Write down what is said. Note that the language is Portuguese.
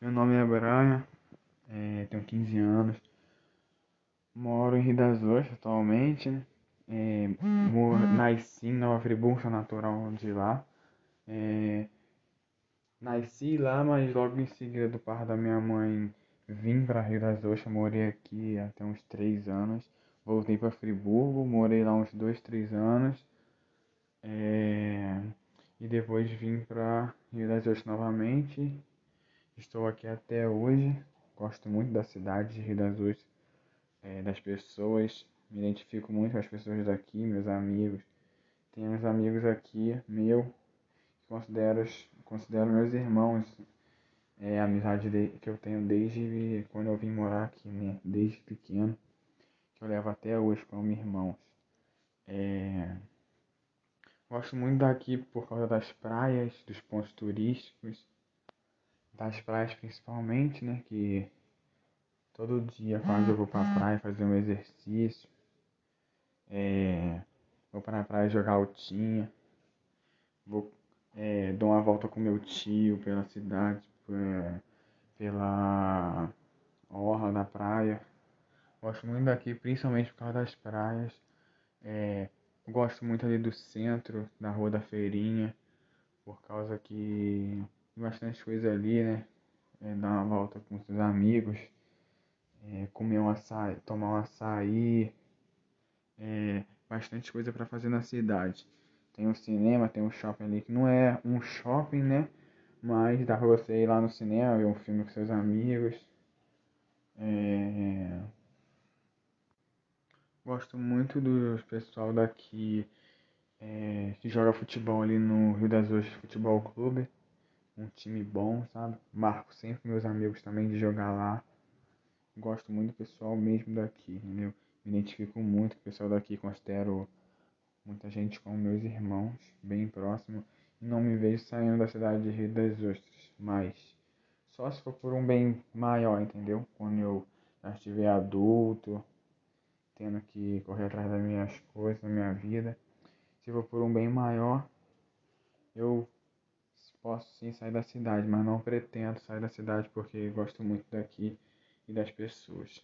Meu nome é Brian, é, tenho 15 anos, moro em Rio das Ostras atualmente, né? É, moro, nasci em Nova Friburgo, sou natural de lá. É, nasci lá, mas logo em seguida do parto da minha mãe vim para Rio das Ostras, morei aqui até uns 3 anos. Voltei para Friburgo, morei lá uns 2, 3 anos. É, e depois vim para Rio das Ostras novamente Estou aqui até hoje, gosto muito da cidade de Rio das Ostras, é, das pessoas, me identifico muito com as pessoas daqui, meus amigos. Tenho uns amigos aqui, meu, que considero, considero meus irmãos. É a amizade de, que eu tenho desde quando eu vim morar aqui, né? Desde pequeno, que eu levo até hoje como irmãos. É... Gosto muito daqui por causa das praias, dos pontos turísticos das praias principalmente, né? Que todo dia quase eu vou pra praia fazer um exercício. É, vou pra praia jogar altinha. Vou, é, dou uma volta com meu tio pela cidade, é, pela orla da praia. Gosto muito daqui, principalmente por causa das praias. É, gosto muito ali do centro, da Rua da Feirinha, por causa que bastante coisa ali, né? É, dar uma volta com seus amigos, é, comer um açaí, tomar um açaí, é, bastante coisa para fazer na cidade. Tem um cinema, tem um shopping ali que não é um shopping, né? Mas dá pra você ir lá no cinema, ver um filme com seus amigos. É... Gosto muito do pessoal daqui é, que joga futebol ali no Rio das Ostras Futebol Clube um time bom, sabe? Marco sempre meus amigos também de jogar lá. Gosto muito do pessoal mesmo daqui, entendeu? Me identifico muito com o pessoal daqui, considero muita gente como meus irmãos, bem próximo. Não me vejo saindo da cidade de Rio das Ostras, mas só se for por um bem maior, entendeu? Quando eu já estiver adulto, tendo que correr atrás das minhas coisas, da minha vida. Se for por um bem maior, eu Posso sim sair da cidade, mas não pretendo sair da cidade porque gosto muito daqui e das pessoas.